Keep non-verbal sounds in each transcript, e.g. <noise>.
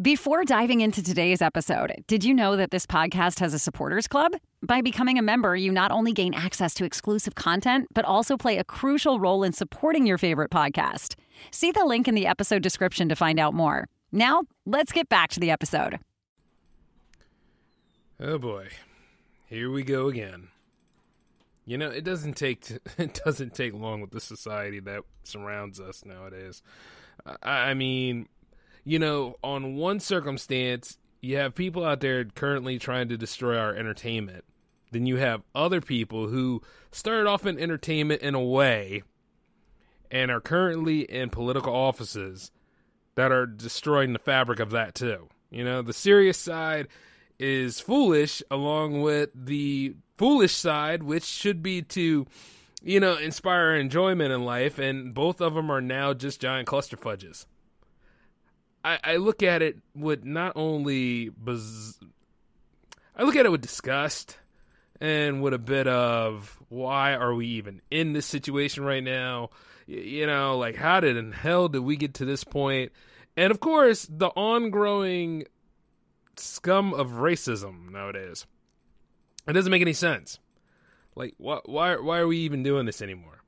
Before diving into today's episode, did you know that this podcast has a supporters club? By becoming a member, you not only gain access to exclusive content, but also play a crucial role in supporting your favorite podcast. See the link in the episode description to find out more. Now, let's get back to the episode. Oh boy. Here we go again. You know, it doesn't take <laughs> it doesn't take long with the society that surrounds us nowadays. I, I mean, you know, on one circumstance, you have people out there currently trying to destroy our entertainment. Then you have other people who started off in entertainment in a way and are currently in political offices that are destroying the fabric of that too. You know, the serious side is foolish along with the foolish side which should be to you know inspire enjoyment in life and both of them are now just giant cluster fudges I, I look at it with not only I look at it with disgust and with a bit of why are we even in this situation right now? You know, like how did in hell did we get to this point? And of course, the ongoing scum of racism nowadays. It doesn't make any sense. Like, why, why, why are we even doing this anymore?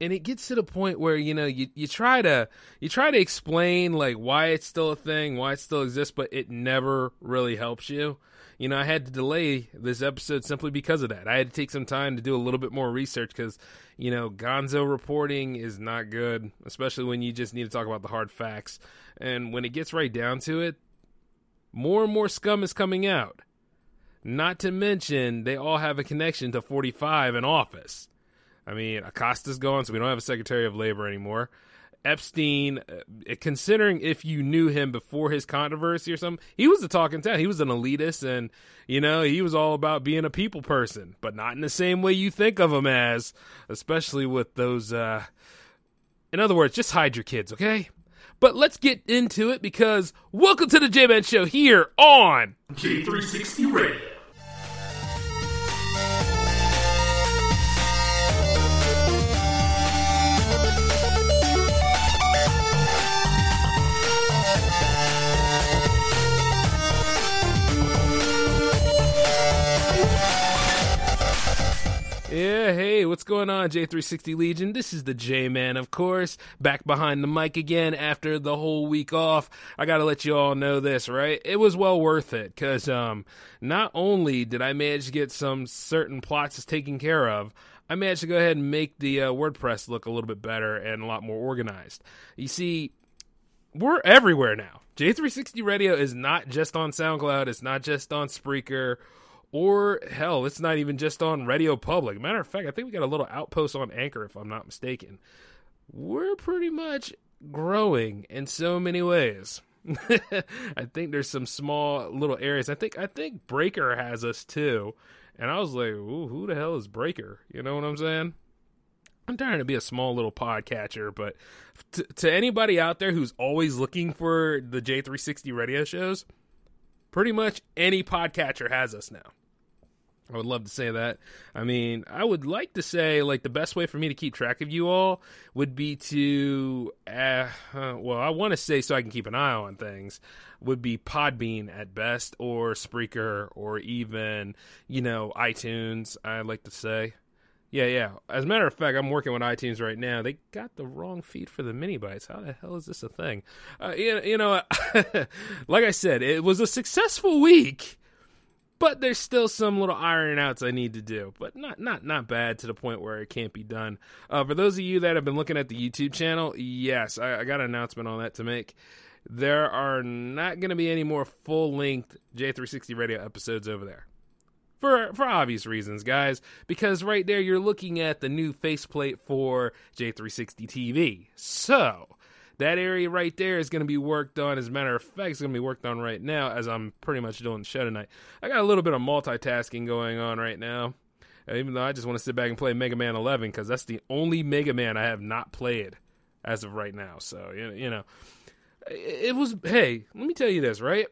And it gets to the point where you know you, you try to you try to explain like why it's still a thing why it still exists but it never really helps you. You know i had to delay this episode simply because of that. I had to take some time to do a little bit more research because you know gonzo reporting is not good especially when you just need to talk about the hard facts. And when it gets right down to it more and more scum is coming out. Not to mention they all have a connection to 45 in office I mean, Acosta's gone, so we don't have a Secretary of Labor anymore. Epstein, uh, considering if you knew him before his controversy or something, he was a talking town. He was an elitist, and you know he was all about being a people person, but not in the same way you think of him as, especially with those. uh In other words, just hide your kids, okay? But let's get into it because welcome to the J Man Show here on J360 Radio. Going on, J360 Legion? This is the J Man, of course, back behind the mic again after the whole week off. I gotta let you all know this, right? It was well worth it, because um, not only did I manage to get some certain plots taken care of, I managed to go ahead and make the uh, WordPress look a little bit better and a lot more organized. You see, we're everywhere now. J360 Radio is not just on SoundCloud, it's not just on Spreaker or hell, it's not even just on Radio Public. Matter of fact, I think we got a little outpost on Anchor, if I'm not mistaken. We're pretty much growing in so many ways. <laughs> I think there's some small little areas. I think I think Breaker has us too, and I was like, who the hell is Breaker? You know what I'm saying? I'm trying to be a small little podcatcher, but t- to anybody out there who's always looking for the J360 radio shows, pretty much any podcatcher has us now. I would love to say that. I mean, I would like to say like the best way for me to keep track of you all would be to, uh, well, I want to say so I can keep an eye on things would be Podbean at best, or Spreaker, or even you know iTunes. I'd like to say. Yeah, yeah. As a matter of fact, I'm working with iTunes right now. They got the wrong feed for the mini bites. How the hell is this a thing? Uh, you, you know, <laughs> like I said, it was a successful week but there's still some little iron outs I need to do, but not not not bad to the point where it can't be done. Uh, for those of you that have been looking at the YouTube channel, yes, I, I got an announcement on that to make. There are not going to be any more full length J360 radio episodes over there. For, for obvious reasons, guys, because right there you're looking at the new faceplate for J360 TV. So, that area right there is going to be worked on. As a matter of fact, it's going to be worked on right now as I'm pretty much doing the show tonight. I got a little bit of multitasking going on right now, even though I just want to sit back and play Mega Man 11 because that's the only Mega Man I have not played as of right now. So, you know, it was, hey, let me tell you this, right?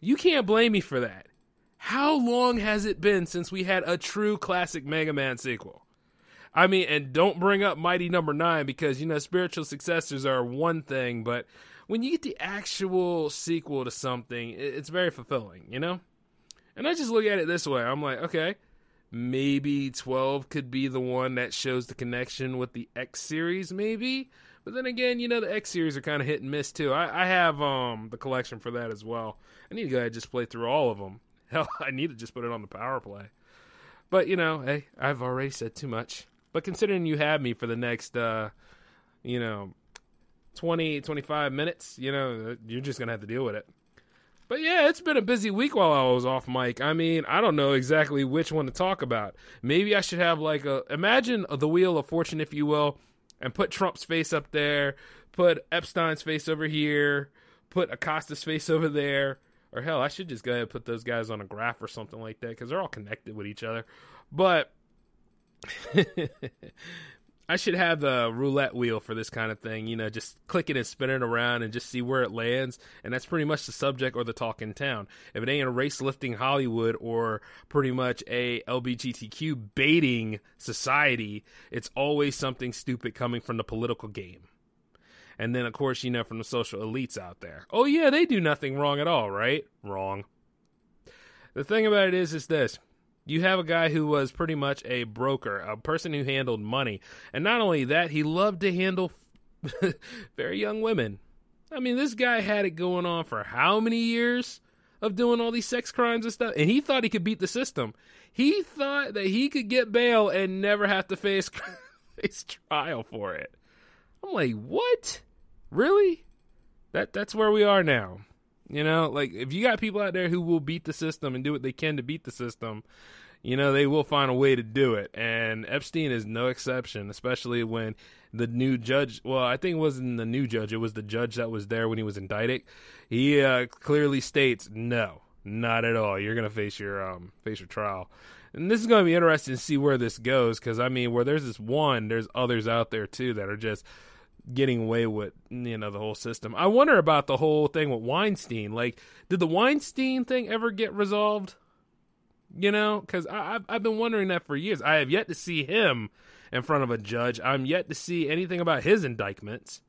You can't blame me for that. How long has it been since we had a true classic Mega Man sequel? I mean, and don't bring up Mighty Number no. Nine because you know spiritual successors are one thing, but when you get the actual sequel to something, it's very fulfilling, you know? And I just look at it this way. I'm like, okay, maybe 12 could be the one that shows the connection with the X series, maybe. But then again, you know, the X series are kind of hit and miss too. I, I have um the collection for that as well. I need to go ahead and just play through all of them. <laughs> Hell, I need to just put it on the power play. But, you know, hey, I've already said too much. But considering you have me for the next, uh, you know, 20, 25 minutes, you know, you're just going to have to deal with it. But yeah, it's been a busy week while I was off mic. I mean, I don't know exactly which one to talk about. Maybe I should have like a imagine the wheel of fortune, if you will, and put Trump's face up there, put Epstein's face over here, put Acosta's face over there, or hell, I should just go ahead and put those guys on a graph or something like that because they're all connected with each other. But <laughs> I should have the roulette wheel for this kind of thing. You know, just click it and spin it around and just see where it lands. And that's pretty much the subject or the talk in town. If it ain't a race lifting Hollywood or pretty much a LGBTQ baiting society, it's always something stupid coming from the political game. And then, of course, you know, from the social elites out there. Oh, yeah, they do nothing wrong at all, right? Wrong. The thing about it is, is this you have a guy who was pretty much a broker, a person who handled money. And not only that, he loved to handle <laughs> very young women. I mean, this guy had it going on for how many years of doing all these sex crimes and stuff? And he thought he could beat the system. He thought that he could get bail and never have to face, <laughs> face trial for it. I'm like, what? Really? That that's where we are now. You know, like if you got people out there who will beat the system and do what they can to beat the system, you know, they will find a way to do it. And Epstein is no exception, especially when the new judge, well, I think it wasn't the new judge, it was the judge that was there when he was indicted. He uh, clearly states, no, not at all. You're going to face your um face your trial. And this is going to be interesting to see where this goes cuz I mean, where there's this one, there's others out there too that are just getting away with you know the whole system. I wonder about the whole thing with Weinstein. Like, did the Weinstein thing ever get resolved? You know, because I've I've been wondering that for years. I have yet to see him in front of a judge. I'm yet to see anything about his indictments.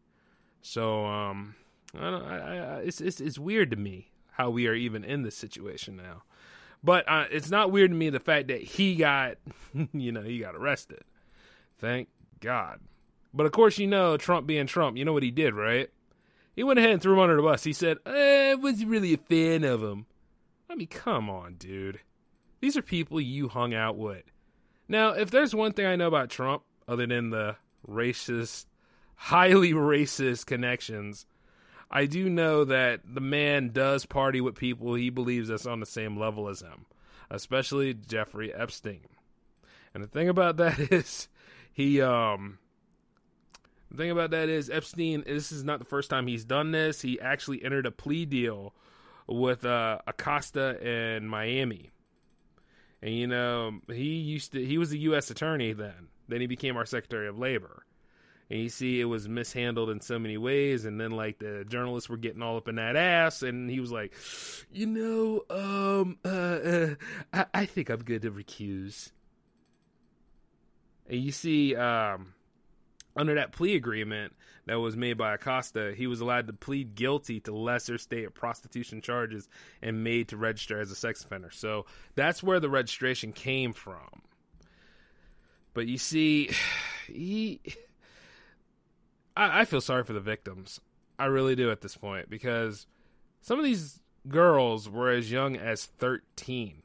So, um, I don't. I, I, it's it's it's weird to me how we are even in this situation now. But uh, it's not weird to me the fact that he got, <laughs> you know, he got arrested. Thank God. But of course, you know, Trump being Trump, you know what he did, right? He went ahead and threw him under the bus. He said, eh, was he really a fan of him? I mean, come on, dude. These are people you hung out with. Now, if there's one thing I know about Trump, other than the racist, highly <laughs> racist connections, I do know that the man does party with people he believes that's on the same level as him, especially Jeffrey Epstein. And the thing about <laughs> that is, he um the thing about that is Epstein. This is not the first time he's done this. He actually entered a plea deal with uh, Acosta in Miami, and you know he used to. He was a U.S. attorney then. Then he became our Secretary of Labor. And you see, it was mishandled in so many ways. And then, like, the journalists were getting all up in that ass. And he was like, you know, um, uh, uh, I, I think I'm good to recuse. And you see, um, under that plea agreement that was made by Acosta, he was allowed to plead guilty to lesser state prostitution charges and made to register as a sex offender. So that's where the registration came from. But you see, <sighs> he. I, I feel sorry for the victims. I really do at this point because some of these girls were as young as 13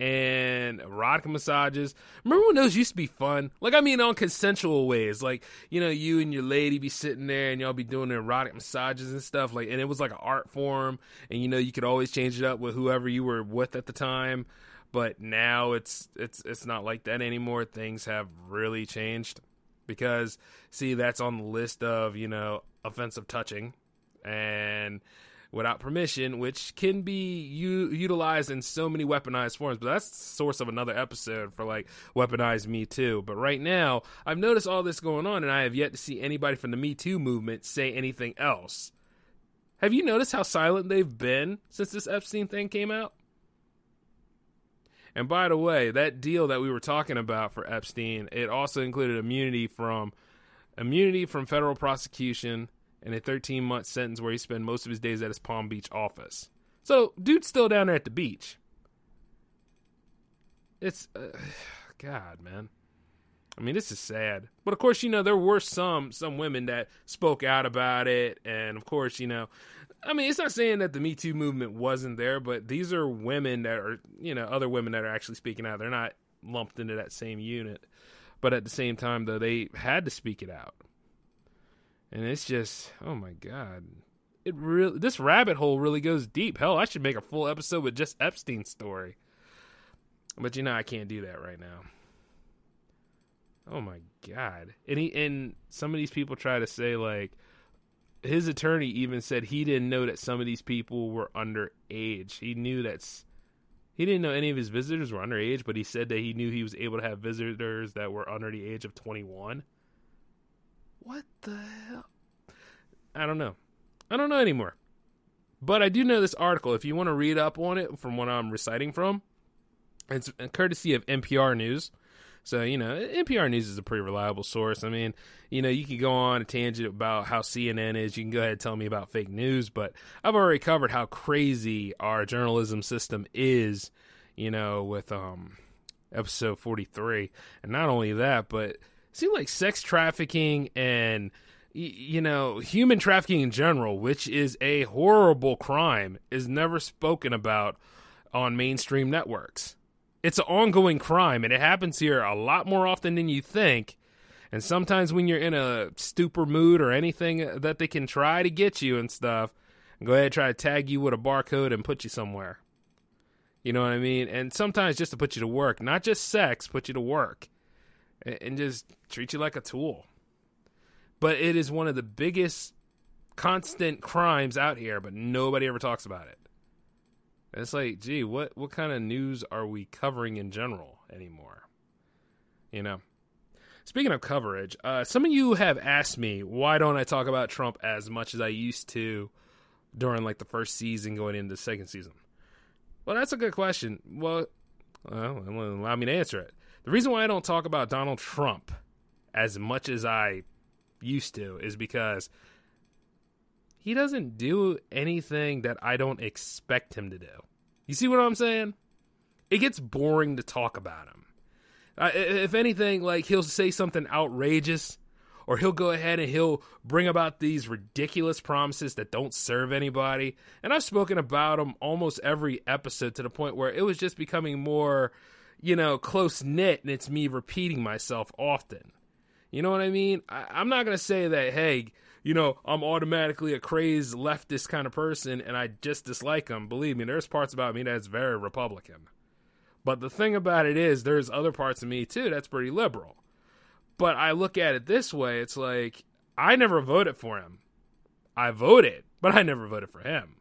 and erotic massages. Remember when those used to be fun? Like, I mean, on consensual ways. Like, you know, you and your lady be sitting there and y'all be doing erotic massages and stuff. Like, and it was like an art form. And, you know, you could always change it up with whoever you were with at the time. But now it's it's it's not like that anymore. Things have really changed because see that's on the list of you know offensive touching and without permission, which can be u- utilized in so many weaponized forms. But that's the source of another episode for like weaponized Me Too. But right now, I've noticed all this going on, and I have yet to see anybody from the Me Too movement say anything else. Have you noticed how silent they've been since this Epstein thing came out? And by the way, that deal that we were talking about for Epstein, it also included immunity from immunity from federal prosecution and a 13 month sentence where he spent most of his days at his Palm Beach office. So, dude's still down there at the beach. It's, uh, <sighs> God, man. I mean, this is sad. But of course, you know, there were some some women that spoke out about it, and of course, you know, I mean, it's not saying that the Me Too movement wasn't there, but these are women that are, you know, other women that are actually speaking out. They're not lumped into that same unit. But at the same time, though, they had to speak it out. And it's just, oh my God. It really, this rabbit hole really goes deep. Hell, I should make a full episode with just Epstein's story. But you know, I can't do that right now. Oh my God. And he, and some of these people try to say, like, his attorney even said he didn't know that some of these people were underage. He knew that's he didn't know any of his visitors were underage, but he said that he knew he was able to have visitors that were under the age of 21. What the hell? I don't know. I don't know anymore. But I do know this article. If you want to read up on it from what I'm reciting from, it's courtesy of NPR News. So, you know, NPR News is a pretty reliable source. I mean, you know, you can go on a tangent about how CNN is. You can go ahead and tell me about fake news, but I've already covered how crazy our journalism system is, you know, with um episode 43. And not only that, but it seems like sex trafficking and you know, human trafficking in general, which is a horrible crime, is never spoken about on mainstream networks it's an ongoing crime and it happens here a lot more often than you think. And sometimes when you're in a stupor mood or anything that they can try to get you and stuff, go ahead and try to tag you with a barcode and put you somewhere. You know what I mean? And sometimes just to put you to work, not just sex, put you to work and just treat you like a tool. But it is one of the biggest constant crimes out here, but nobody ever talks about it. It's like, gee, what what kind of news are we covering in general anymore? You know. Speaking of coverage, uh, some of you have asked me why don't I talk about Trump as much as I used to during like the first season going into the second season. Well, that's a good question. Well, well, allow me to answer it. The reason why I don't talk about Donald Trump as much as I used to is because he doesn't do anything that I don't expect him to do. You see what I'm saying? It gets boring to talk about him. If anything, like he'll say something outrageous, or he'll go ahead and he'll bring about these ridiculous promises that don't serve anybody. And I've spoken about him almost every episode to the point where it was just becoming more, you know, close knit, and it's me repeating myself often. You know what I mean? I, I'm not gonna say that, hey, you know, I'm automatically a crazed leftist kind of person and I just dislike them. Believe me, there's parts about me that's very Republican. But the thing about it is, there's other parts of me too that's pretty liberal. But I look at it this way it's like, I never voted for him. I voted, but I never voted for him.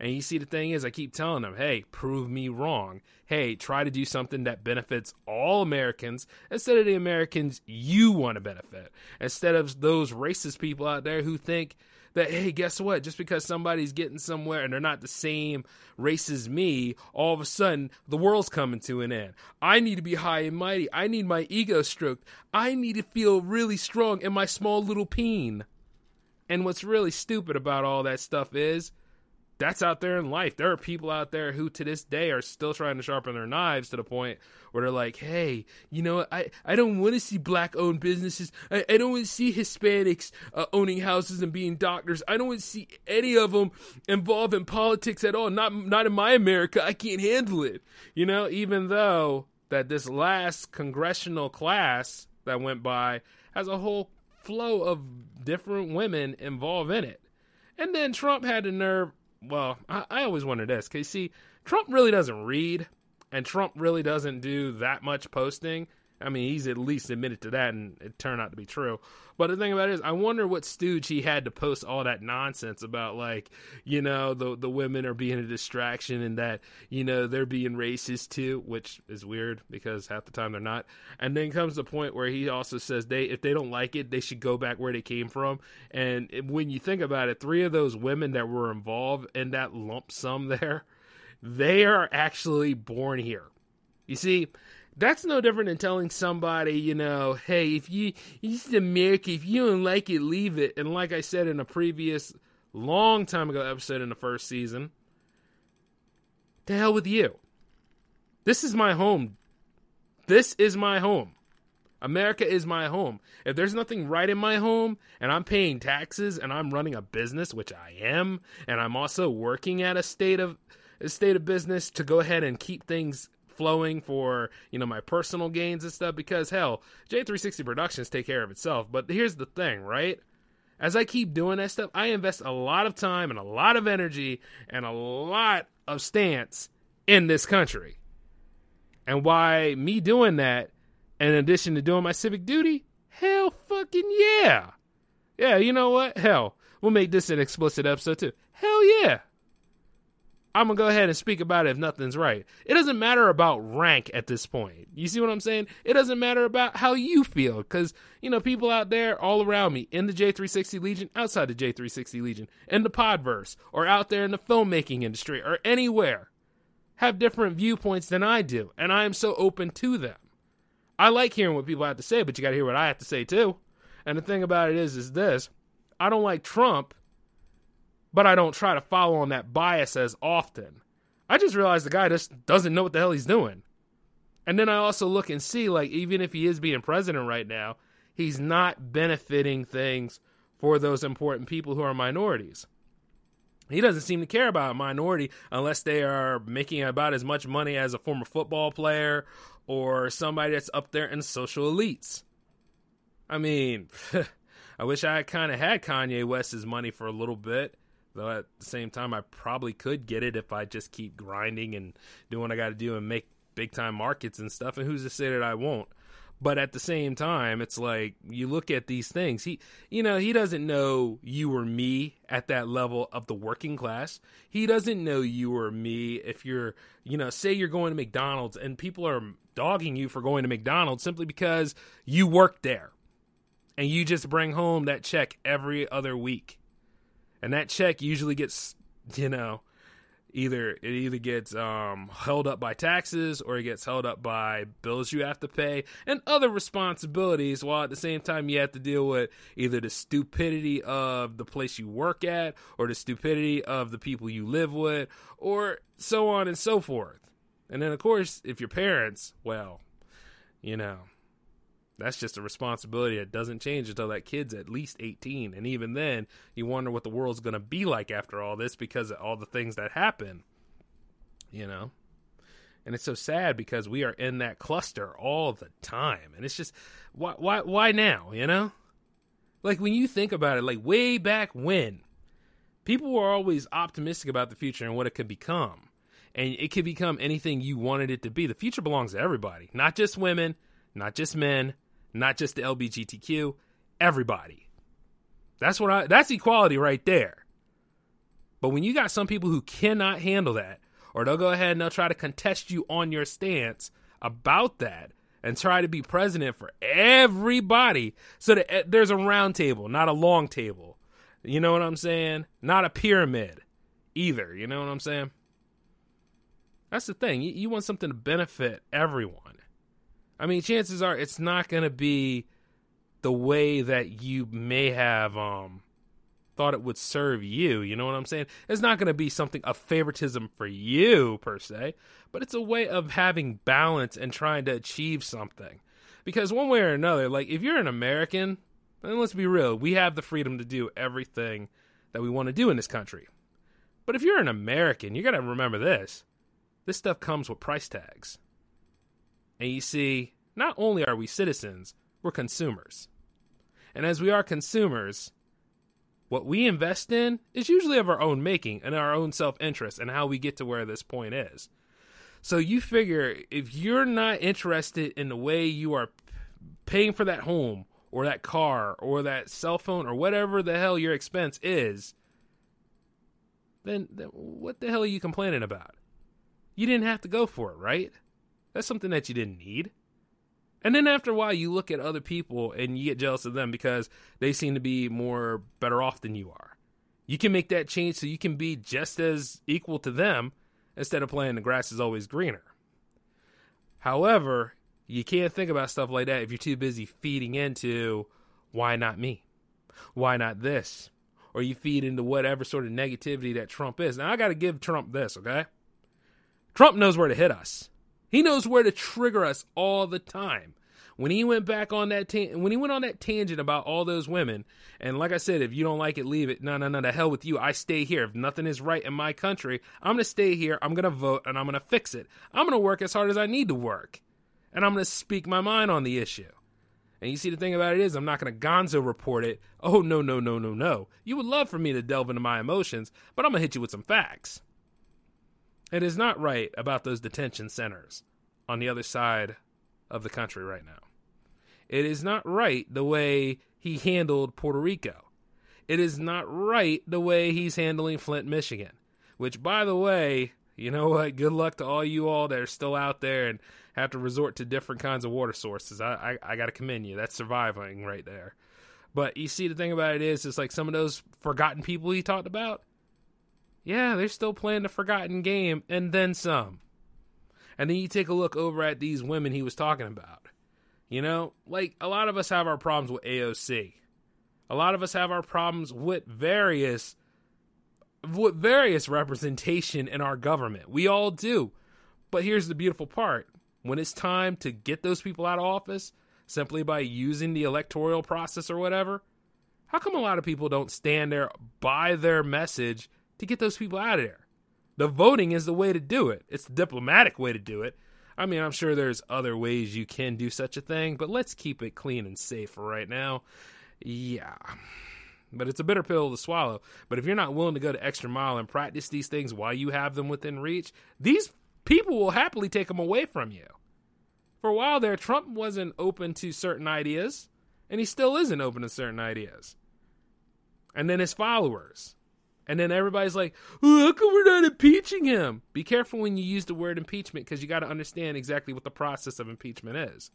And you see, the thing is, I keep telling them, hey, prove me wrong. Hey, try to do something that benefits all Americans instead of the Americans you want to benefit. Instead of those racist people out there who think that, hey, guess what? Just because somebody's getting somewhere and they're not the same race as me, all of a sudden the world's coming to an end. I need to be high and mighty. I need my ego stroked. I need to feel really strong in my small little peen. And what's really stupid about all that stuff is that's out there in life. There are people out there who to this day are still trying to sharpen their knives to the point where they're like, hey, you know, I, I don't want to see black owned businesses. I, I don't want to see Hispanics uh, owning houses and being doctors. I don't want to see any of them involved in politics at all. Not, not in my America. I can't handle it. You know, even though that this last congressional class that went by has a whole flow of different women involved in it. And then Trump had the nerve well, I, I always wonder this because see, Trump really doesn't read, and Trump really doesn't do that much posting. I mean, he's at least admitted to that, and it turned out to be true. But the thing about it is, I wonder what stooge he had to post all that nonsense about, like, you know, the the women are being a distraction and that, you know, they're being racist too, which is weird because half the time they're not. And then comes the point where he also says they, if they don't like it, they should go back where they came from. And when you think about it, three of those women that were involved in that lump sum there, they are actually born here. You see, that's no different than telling somebody, you know, hey, if you, this is America, if you don't like it, leave it. And like I said in a previous, long time ago episode in the first season, to hell with you. This is my home. This is my home. America is my home. If there's nothing right in my home and I'm paying taxes and I'm running a business, which I am, and I'm also working at a state of a state of business to go ahead and keep things flowing for you know my personal gains and stuff because hell j360 productions take care of itself. But here's the thing right? As i keep doing that stuff i invest a lot of time and a lot of energy and a lot of stance in this country. And why me doing that in addition to doing my civic duty hell fucking yeah. Yeah you know what? Hell we'll make this an explicit episode too. Hell yeah I'm gonna go ahead and speak about it if nothing's right. It doesn't matter about rank at this point. You see what I'm saying? It doesn't matter about how you feel, because you know people out there all around me in the J360 Legion, outside the J360 Legion, in the Podverse, or out there in the filmmaking industry, or anywhere, have different viewpoints than I do, and I am so open to them. I like hearing what people have to say, but you got to hear what I have to say too. And the thing about it is, is this: I don't like Trump but I don't try to follow on that bias as often. I just realize the guy just doesn't know what the hell he's doing. And then I also look and see, like, even if he is being president right now, he's not benefiting things for those important people who are minorities. He doesn't seem to care about a minority unless they are making about as much money as a former football player or somebody that's up there in social elites. I mean, <laughs> I wish I kind of had Kanye West's money for a little bit. Though at the same time, I probably could get it if I just keep grinding and doing what I got to do and make big time markets and stuff. And who's to say that I won't? But at the same time, it's like you look at these things. He, you know, he doesn't know you or me at that level of the working class. He doesn't know you or me if you're, you know, say you're going to McDonald's and people are dogging you for going to McDonald's simply because you work there and you just bring home that check every other week and that check usually gets you know either it either gets um, held up by taxes or it gets held up by bills you have to pay and other responsibilities while at the same time you have to deal with either the stupidity of the place you work at or the stupidity of the people you live with or so on and so forth. And then of course if your parents well you know that's just a responsibility that doesn't change until that kid's at least 18 and even then you wonder what the world's going to be like after all this because of all the things that happen you know? And it's so sad because we are in that cluster all the time. And it's just why why why now you know? Like when you think about it like way back when people were always optimistic about the future and what it could become. And it could become anything you wanted it to be. The future belongs to everybody not just women not just men not just the LGBTQ, everybody. That's what I that's equality right there. But when you got some people who cannot handle that, or they'll go ahead and they'll try to contest you on your stance about that and try to be president for everybody so that eh, there's a round table, not a long table. You know what I'm saying? Not a pyramid either. You know what I'm saying? That's the thing. You, you want something to benefit everyone. I mean, chances are it's not going to be the way that you may have um thought it would serve you. You know what I'm saying? It's not going to be something of favoritism for you per se, but it's a way of having balance and trying to achieve something. Because one way or another, like if you're an American, then let's be real, we have the freedom to do everything that we want to do in this country. But if you're an American, you got to remember this. This stuff comes with price tags. And you see, not only are we citizens, we're consumers. And as we are consumers, what we invest in is usually of our own making and our own self interest and how we get to where this point is. So you figure if you're not interested in the way you are paying for that home or that car or that cell phone or whatever the hell your expense is, then, then what the hell are you complaining about? You didn't have to go for it, right? That's something that you didn't need. And then after a while, you look at other people and you get jealous of them because they seem to be more better off than you are. You can make that change so you can be just as equal to them instead of playing the grass is always greener. However, You can't think about stuff like that if you're too busy feeding into why not me? Why not this? Or you feed into whatever sort of negativity that Trump is. Now, I got to give Trump this, okay? Trump knows where to hit us. He knows where to trigger us all the time. When he went back on that ta- when he went on that tangent about all those women, and like I said, if you don't like it, leave it. No, no, no, the hell with you. I stay here. If nothing is right in my country, I'm gonna stay here. I'm gonna vote, and I'm gonna fix it. I'm gonna work as hard as I need to work, and I'm gonna speak my mind on the issue. And you see, the thing about it is, I'm not going to gonzo report it. Oh, no, no, no, no, no. You would love for me to delve into my emotions, but I'm going to hit you with some facts. It is not right about those detention centers on the other side of the country right now. It is not right the way he handled Puerto Rico. It is not right the way he's handling Flint, Michigan. Which, by the way, you know what? Good luck to all you all that are still out there and have to resort to different kinds of water sources. I I, I got to commend you. That's surviving right there. But you see, the thing about it is, it's like some of those forgotten people he talked about. Yeah, they're still playing the forgotten game, and then some. And then you take a look over at these women he was talking about. You know, like a lot of us have our problems with AOC. A lot of us have our problems with various with various representation in our government. We all do. But here's the beautiful part. When it's time to get those people out of office simply by using the electoral process or whatever, how come a lot of people don't stand there by their message to get those people out of there? The voting is the way to do it. It's the diplomatic way to do it. I mean, I'm sure there's other ways you can do such a thing, but let's keep it clean and safe for right now. Yeah. But it's a bitter pill to swallow. But if you're not willing to go the extra mile and practice these things while you have them within reach, these people will happily take them away from you. For a while there, Trump wasn't open to certain ideas, and he still isn't open to certain ideas. And then his followers. And then everybody's like, look, we're not impeaching him? Be careful when you use the word impeachment because you got to understand exactly what the process of impeachment is.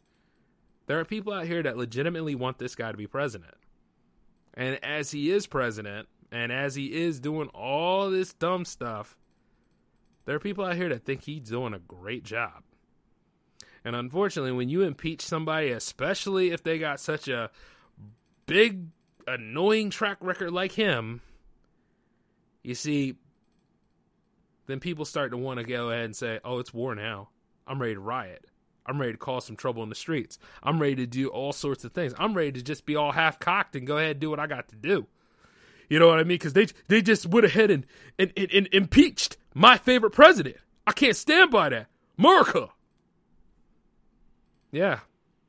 There are people out here that legitimately want this guy to be president. And as he is president, and as he is doing all this dumb stuff, there are people out here that think he's doing a great job. And unfortunately, when you impeach somebody, especially if they got such a big, annoying track record like him, you see, then people start to want to go ahead and say, oh, it's war now. I'm ready to riot. I'm ready to cause some trouble in the streets. I'm ready to do all sorts of things. I'm ready to just be all half cocked and go ahead and do what I got to do. You know what I mean? Because they they just went ahead and, and, and, and impeached my favorite president. I can't stand by that. America. Yeah.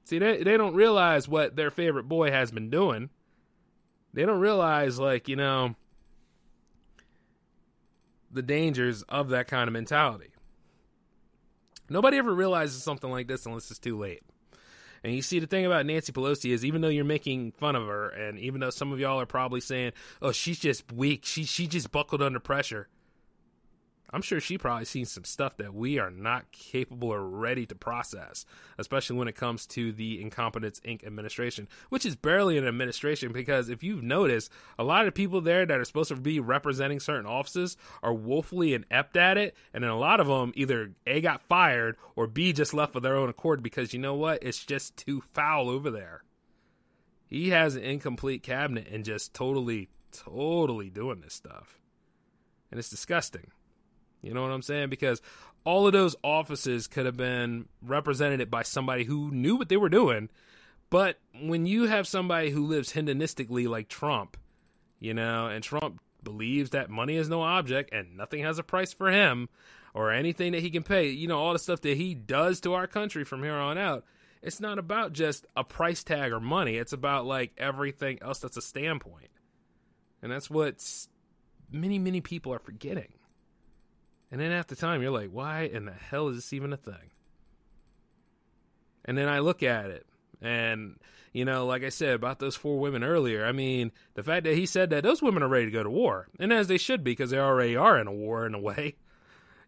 See, they, they don't realize what their favorite boy has been doing. They don't realize, like, you know, the dangers of that kind of mentality. Nobody ever realizes something like this unless it's too late. And you see, the thing about Nancy Pelosi is, even though you're making fun of her, and even though some of y'all are probably saying, "Oh, she's just weak. She she just buckled under pressure," I'm sure she probably seen some stuff that we are not capable or ready to process, especially when it comes to the Incompetence Inc. administration, which is barely an administration because if you've noticed, a lot of people there that are supposed to be representing certain offices are woefully inept at it, and then a lot of them either A got fired or B just left of their own accord because you know what? It's just too foul over there. He has an incomplete cabinet and just totally, totally doing this stuff. And it's disgusting. You know what I'm saying? Because all of those offices could have been represented by somebody who knew what they were doing. But when you have somebody who lives hedonistically like Trump, you know, and Trump believes that money is no object and nothing has a price for him or anything that he can pay, you know, all the stuff that he does to our country from here on out, it's not about just a price tag or money. It's about like everything else that's a standpoint. And that's what many, many people are forgetting. And then after time, you're like, why in the hell is this even a thing? And then I look at it, and, you know, like I said about those four women earlier, I mean, the fact that he said that those women are ready to go to war, and as they should be, because they already are in a war in a way. <laughs>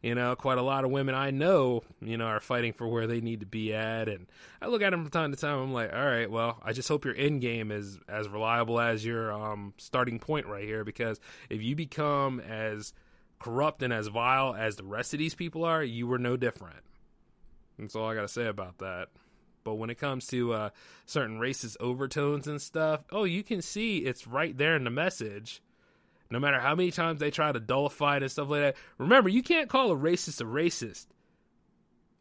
You know, quite a lot of women I know, you know, are fighting for where they need to be at. And I look at them from time to time. I'm like, all right, well, I just hope your end game is as reliable as your um, starting point right here. Because if you become as corrupt and as vile as the rest of these people are, you were no different. That's all I got to say about that. but when it comes to uh, certain racist overtones and stuff, oh, you can see it's right there in the message. No matter how many times they try to dullify it and stuff like that. Remember, you can't call a racist a racist.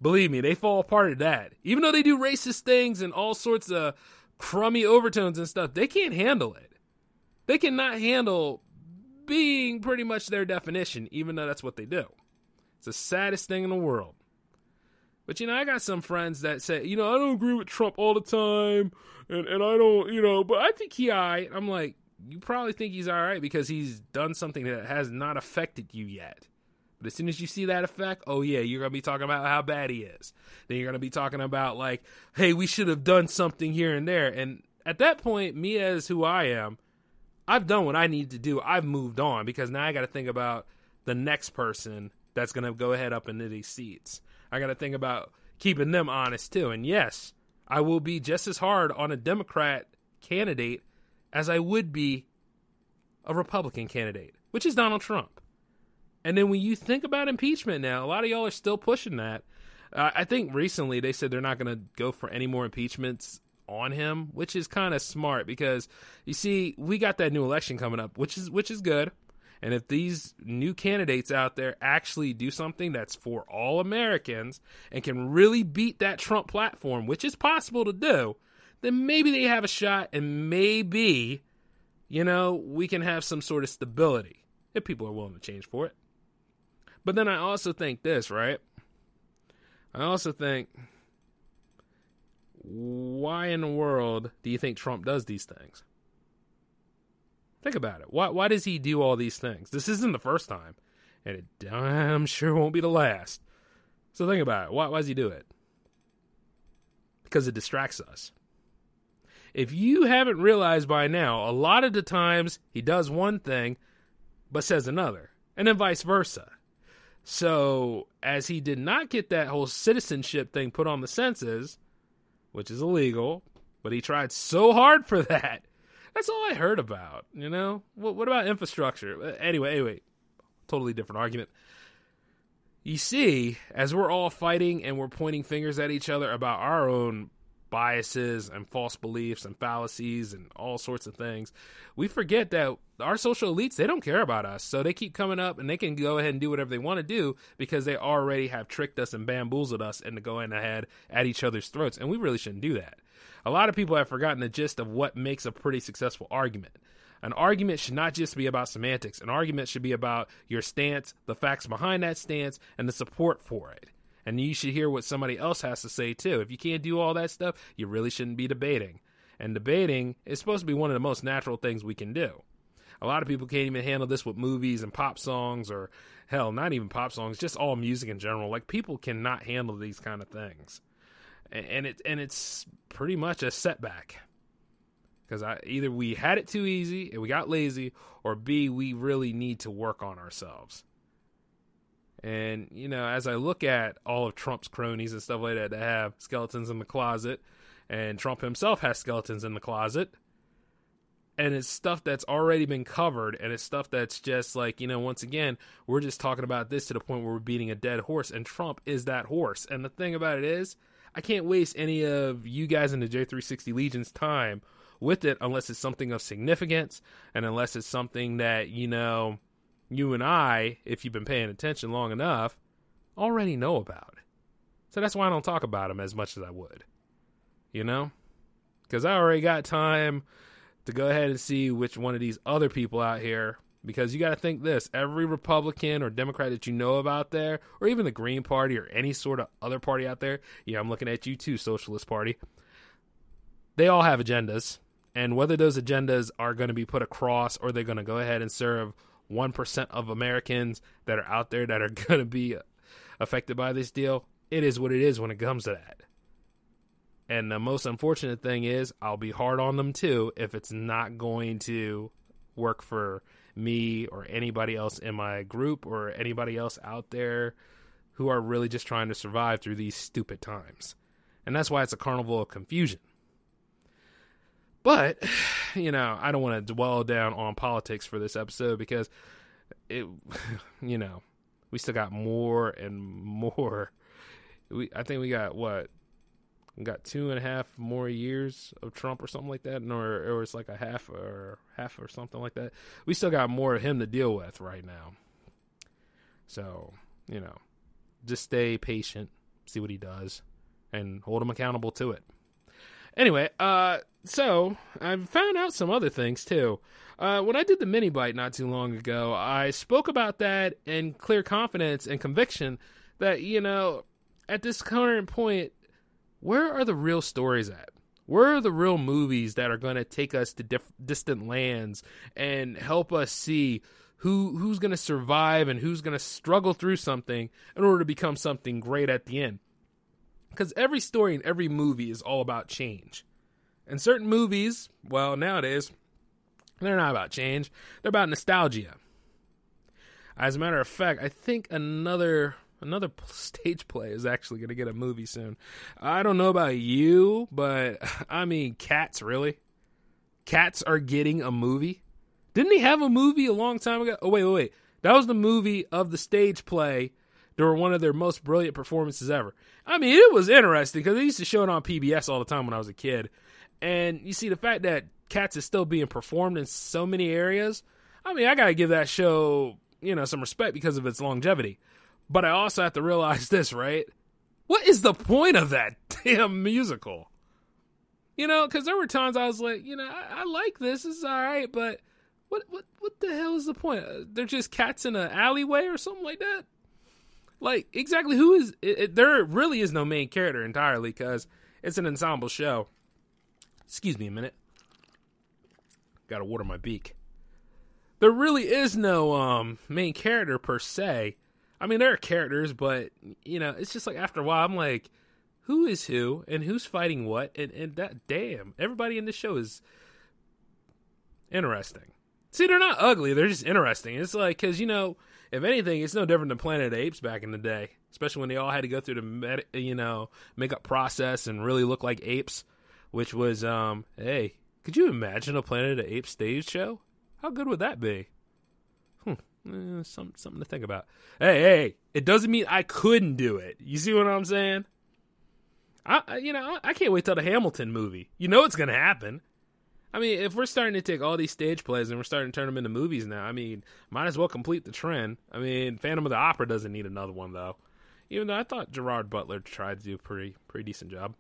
Believe me, they fall apart at that. Even though they do racist things and all sorts of crummy overtones and stuff, they can't handle it. They cannot handle being pretty much their definition, even though that's what they do. It's the saddest thing in the world. But you know, I got some friends that say, you know, I don't agree with Trump all the time, and, and I don't, you know, but I think he I. I'm like, you probably think he's all right because he's done something that has not affected you yet. But as soon as you see that effect, oh yeah, you're gonna be talking about how bad he is. Then you're gonna be talking about like, hey, we should have done something here and there. And at that point, me as who I am, I've done what I need to do. I've moved on because now I got to think about the next person that's gonna go ahead up into these seats. I got to think about keeping them honest too. And yes, I will be just as hard on a Democrat candidate as I would be a Republican candidate, which is Donald Trump. And then when you think about impeachment now, a lot of y'all are still pushing that. Uh, I think recently they said they're not going to go for any more impeachments on him, which is kind of smart because you see, we got that new election coming up, which is which is good. And if these new candidates out there actually do something that's for all Americans and can really beat that Trump platform, which is possible to do, then maybe they have a shot and maybe, you know, we can have some sort of stability if people are willing to change for it. But then I also think this, right? I also think why in the world do you think Trump does these things? Think about it. Why why does he do all these things? This isn't the first time, and it damn sure won't be the last. So think about it. Why why does he do it? Because it distracts us. If you haven't realized by now, a lot of the times he does one thing but says another, and then vice versa. So, as he did not get that whole citizenship thing put on the census, which is illegal, but he tried so hard for that. That's all I heard about, you know? What, what about infrastructure? Uh, anyway, anyway, totally different argument. You see, as we're all fighting and we're pointing fingers at each other about our own biases and false beliefs and fallacies and all sorts of things. We forget that our social elites, they don't care about us. So they keep coming up and they can go ahead and do whatever they want to do because they already have tricked us and bamboozled us into going ahead at each other's throats. And we really shouldn't do that. A lot of people have forgotten the gist of what makes a pretty successful argument. An argument should not just be about semantics. An argument should be about your stance, the facts behind that stance, and the support for it and you should hear what somebody else has to say too. If you can't do all that stuff, you really shouldn't be debating. And debating is supposed to be one of the most natural things we can do. A lot of people can't even handle this with movies and pop songs or hell, not even pop songs, just all music in general. Like people cannot handle these kind of things. And it and it's pretty much a setback. Cuz either we had it too easy and we got lazy or B we really need to work on ourselves. And, you know, as I look at all of Trump's cronies and stuff like that that have skeletons in the closet, and Trump himself has skeletons in the closet, and it's stuff that's already been covered, and it's stuff that's just like, you know, once again, we're just talking about this to the point where we're beating a dead horse, and Trump is that horse. And the thing about it is, I can't waste any of you guys in the J360 Legion's time with it unless it's something of significance, and unless it's something that, you know, you and I, if you've been paying attention long enough, already know about. So that's why I don't talk about them as much as I would. You know? Because I already got time to go ahead and see which one of these other people out here. Because you got to think this every Republican or Democrat that you know about there, or even the Green Party or any sort of other party out there, yeah, I'm looking at you too, Socialist Party. They all have agendas. And whether those agendas are going to be put across or they're going to go ahead and serve 1% of Americans that are out there that are <laughs> going to be affected by this deal, it is what it is when it comes to that. And the most unfortunate thing is, I'll be hard on them too if it's not going to work for me or anybody else in my group or anybody else out there who are really just trying to survive through these stupid times. And that's why it's a carnival of confusion. But, <sighs> you know, I don't want to dwell down on politics for this episode because it, <sighs> you know, we still got more and more. We, I think we got what got two and a half more years of Trump or something like that, or or it's like a half or half or something like that. We still got more of him to deal with right now. So you know, just stay patient, see what he does, and hold him accountable to it. Anyway, uh, so I found out some other things too. Uh, when I did the mini bite not too long ago, I spoke about that in clear confidence and conviction that you know, at this current point, where are the real stories at? Where are the real movies that are going to take us to diff- distant lands and help us see who who's going to survive and who's going to struggle through something in order to become something great at the end? Because every story in every movie is all about change. And certain movies, well, nowadays, they're not about change, they're about nostalgia. As a matter of fact, I think another another <laughs> stage play is actually going to get a movie soon. I don't know about you, but <laughs> I mean, Cats, really? Cats are getting a movie? Didn't he have a movie a long time ago? Oh, wait, wait, wait. That was the movie of the stage play during one of their most brilliant performances ever. I mean, it was interesting because they used to show it on PBS all the time when I was a kid. And you see, the fact that Cats is still being performed in so many areas, I mean, I got to give that show, you know, some respect because of its longevity. But I also have to realize <laughs> this, right? What is the point of that <laughs> damn musical? You know, because there were times I was like, you know, I, I like this, it's all right, but what, what, what the hell is the point? Uh, they're just cats in an alleyway or something like that. Like exactly who is? It, it, there really is no main character entirely because it's an ensemble show. Excuse me a minute. Got to water my beak. There really is no um main character per se. I mean, there are characters, but you know, it's just like after a while, I'm like, who is who and who's fighting what, and and that damn, everybody in the show is interesting. See, they're not ugly; they're just interesting. It's like because you know, if anything, it's no different than Planet Apes back in the day, especially when they all had to go through the med- you know makeup process and really look like apes. Which was, um, hey, could you imagine a Planet of Apes stage show? How good would that be? Eh, some, something to think about. Hey, hey, it doesn't mean I couldn't do it. You see what I'm saying? I, you know, I can't wait till the Hamilton movie. You know it's gonna happen. I mean, if we're starting to take all these stage plays and we're starting to turn them into movies now, I mean, might as well complete the trend. I mean, Phantom of the Opera doesn't need another one though. Even though I thought Gerard Butler tried to do a pretty pretty decent job.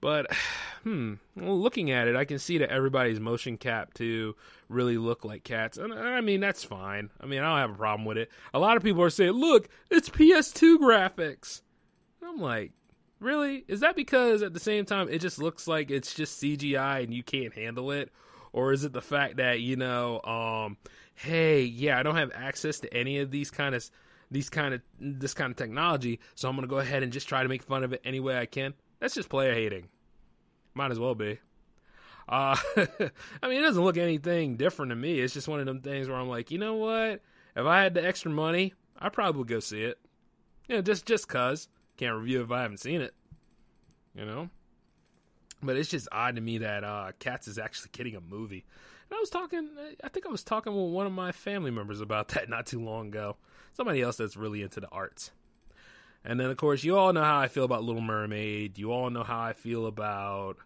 But, <sighs> hmm, looking at it, I can see that everybody's motion cap to really look like cats. And I mean, that's fine. I mean, I don't have a problem with it. A lot of people are saying, look, it's PS2 graphics. And I'm like, really? Is that because at the same time it just looks like it's just CGI and you can't handle it? Or is it the fact that, you know, um, hey, yeah, I don't have access to any of these kind of these kind of this kind of technology, so I'm gonna go ahead and just try to make fun of it any way I can. That's just player hating. Might as well be. Uh, <laughs> I mean, it doesn't look anything different to me. It's just one of them things where I'm like, you know what? If I had the extra money, I probably would go see it. You know, just just cause can't review if I haven't seen it. You know. But it's just odd to me that uh, Cats is actually getting a movie. And I was talking, I think I was talking with one of my family members about that <laughs> not too long ago. Somebody else that's really into the arts. And then, of course, you all know how I feel about Little Mermaid. You all know how I feel about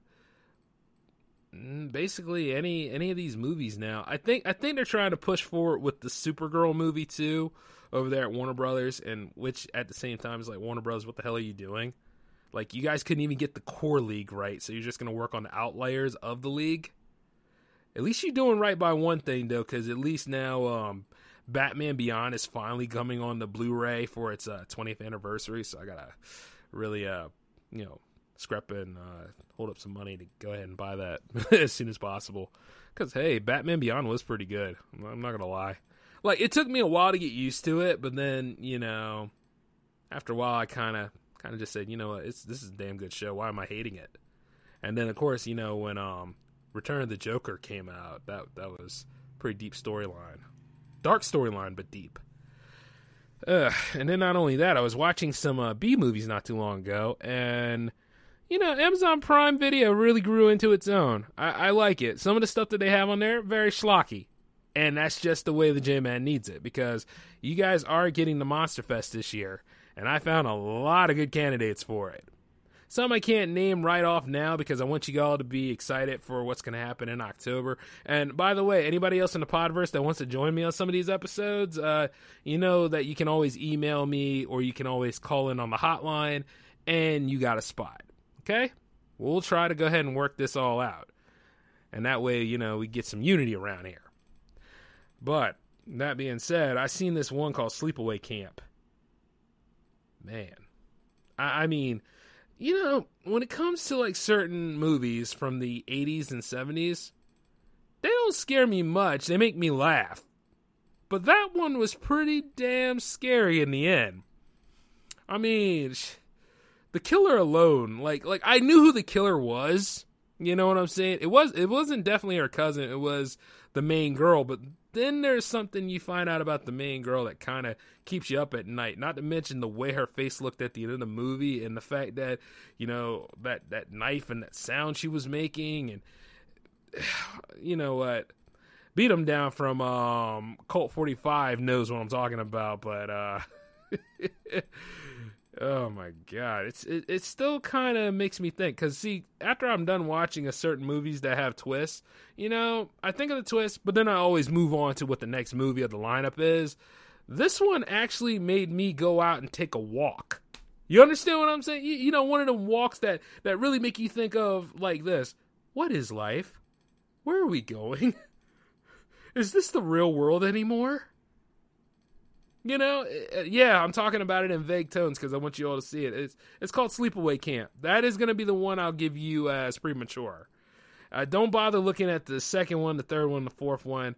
mm, basically any any of these movies now. I think I think they're trying to push forward with the Supergirl movie too over there at Warner Brothers, and which at the same time is like Warner Brothers, what the hell are you doing? Like you guys couldn't even get the core league right, so you're just gonna work on the outliers of the league. At least you're doing right by one thing though, because at least now um, Batman Beyond is finally coming on the Blu-ray for its uh, 20th anniversary, so I gotta really, uh, you know, scrap and uh, hold up some money to go ahead and buy that <laughs> as soon as possible. Because hey, Batman Beyond was pretty good. I'm not gonna lie. Like it took me a while to get used to it, but then you know, after a while, I kind of kind of just said, you know what, it's this is a damn good show. Why am I hating it? And then of course, you know, when um Return of the Joker came out, that that was pretty deep storyline dark storyline, but deep. Uh, and then not only that, I was watching some uh, B movies not too long ago, and you know, Amazon Prime Video really grew into its own. I, I like it. Some of the stuff that they have on there, very schlocky. And that's just the way the J Man needs it because you guys are getting the Monster Fest this year, and I found a lot of good candidates for it. Some I can't name right off now because I want you all to be excited for what's going to happen in October. And by the way, anybody else in the Podverse that wants to join me on some of these episodes, uh, you know that you can always email me or you can always call in on the hotline and you got a spot. Okay? We'll try to go ahead and work this all out. And that way, you know, we get some unity around here. But that being said, I seen this one called Sleepaway Camp. Man, I, I mean, you know, when it comes to like certain movies from the 80s and 70s, they don't scare me much. They make me laugh. But that one was pretty damn scary in the end. I mean, the killer alone, like like I knew who the killer was. You know what I'm saying? It was it wasn't definitely her cousin. It was the main girl, but then there's something you find out about the main girl that kind of keeps you up at night. Not to mention the way her face looked at the end of the movie and the fact that, you know, that that knife and that sound she was making and <sighs> you know what? Beat him down from um Colt 45 knows what I'm talking about, but uh <laughs> Oh my god, it's it, it still kind of makes me think because see, after I'm done watching a certain movies that have twists, you know, I think of the twist, but then I always move on to what the next movie of the lineup is. This one actually made me go out and take a walk. You understand what I'm saying? You, you know, one of them walks that that really make you think of like this: What is life? Where are we going? <laughs> is this the real world anymore? You know, uh, yeah, I'm talking about it in vague tones because I want you all to see it. It's it's called Sleepaway Camp. That is going to be the one I'll give you as premature. Uh, don't bother looking at the second one, the third one, the fourth one.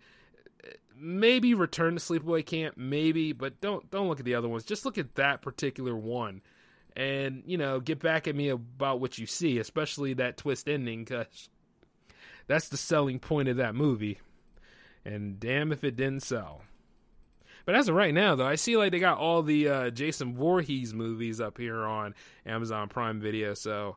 Maybe Return to Sleepaway Camp, maybe, but don't don't look at the other ones. Just look at that particular one, and you know, get back at me about what you see, especially that twist ending, because that's the selling point of that movie. And damn if it didn't sell. But as of right now, though, I see like they got all the uh, Jason Voorhees movies up here on Amazon Prime Video. So,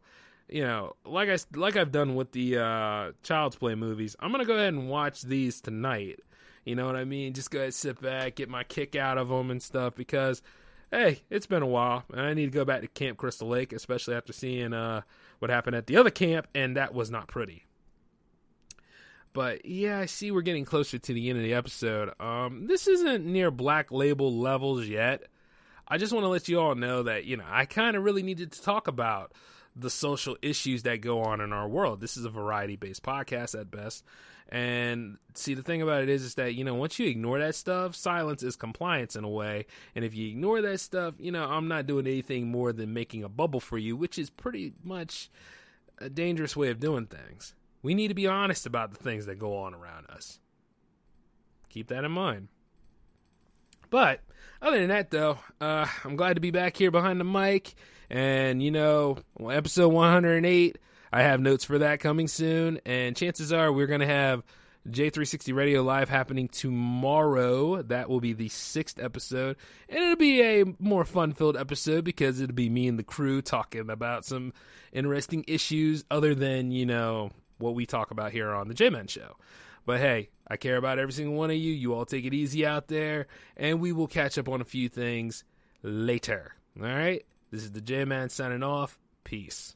you know, like I like I've done with the uh, Child's Play movies, I'm gonna go ahead and watch these tonight. You know what I mean? Just go ahead, sit back, get my kick out of them and stuff because. Hey, it's been a while, and I need to go back to Camp Crystal Lake, especially after seeing uh, what happened at the other camp, and that was not pretty. But yeah, I see we're getting closer to the end of the episode. Um, this isn't near black label levels yet. I just want to let you all know that, you know, I kind of really needed to talk about the social issues that go on in our world. This is a variety based podcast at best. And see, the thing about it is, is that, you know, once you ignore that stuff, silence is compliance in a way. And if you ignore that stuff, you know, I'm not doing anything more than making a bubble for you, which is pretty much a dangerous way of doing things. We need to be honest about the things that go on around us. Keep that in mind. But other than that, though, uh, I'm glad to be back here behind the mic. And, you know, episode 108, I have notes for that coming soon. And chances are we're going to have J360 Radio Live happening tomorrow. That will be the sixth episode. And it'll be a more fun filled episode because it'll be me and the crew talking about some interesting issues other than, you know, what we talk about here on the J Men Show. But hey, I care about every single one of you. You all take it easy out there, and we will catch up on a few things later. All right? This is the J Man signing off. Peace.